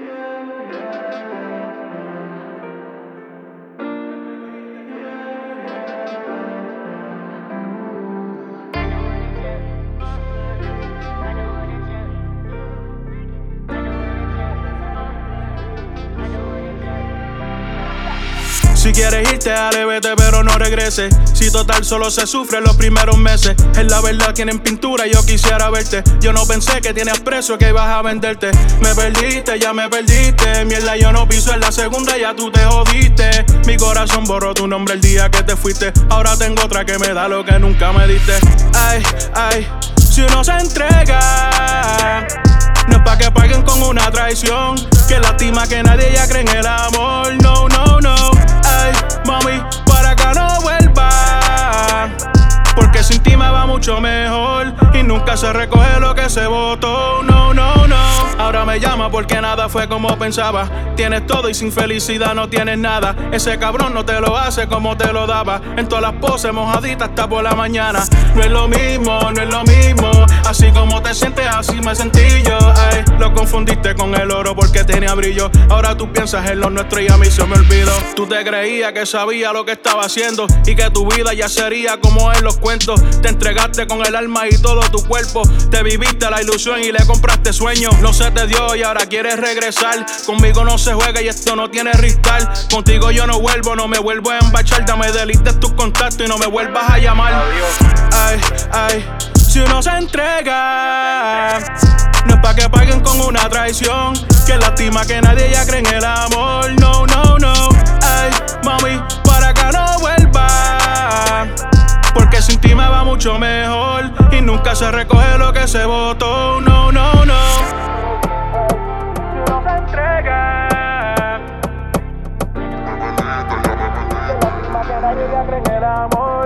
Yeah. Si quieres irte, dale, vete, pero no regreses. Si total solo se sufre los primeros meses. Es la verdad, tienen pintura, yo quisiera verte. Yo no pensé que tienes precio, que ibas a venderte. Me perdiste, ya me perdiste. Mierda, yo no piso en la segunda, ya tú te jodiste. Mi corazón borró tu nombre el día que te fuiste. Ahora tengo otra que me da lo que nunca me diste. Ay, ay, si uno se entrega. No es pa' que paguen con una traición. Que lastima que nadie ya cree en el amor. Mejor. Y nunca se recoge lo que se votó. No, no, no. Ahora me llama porque nada fue como pensaba. Tienes todo y sin felicidad no tienes nada. Ese cabrón no te lo hace como te lo daba. En todas las poses mojaditas hasta por la mañana. No es lo mismo, no es lo mismo. Así como te sientes, así me sentí confundiste con el oro porque tenía brillo. Ahora tú piensas en lo nuestro y a mí se me olvidó. Tú te creías que sabía lo que estaba haciendo y que tu vida ya sería como en los cuentos. Te entregaste con el alma y todo tu cuerpo. Te viviste la ilusión y le compraste sueño. No se te dio y ahora quieres regresar. Conmigo no se juega y esto no tiene ristal. Contigo yo no vuelvo, no me vuelvo a embachar. Dame delites tus contactos y no me vuelvas a llamar. Ay, ay, si uno se entrega. No es pa' que paguen con una traición. Que lastima que nadie ya cree en el amor. No, no, no. Ay, mami, para acá no vuelva. Porque sin ti me va mucho mejor. Y nunca se recoge lo que se votó. No, no, no. Si no se entrega. Que nadie ya cree en el amor.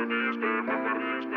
Me perdiste, me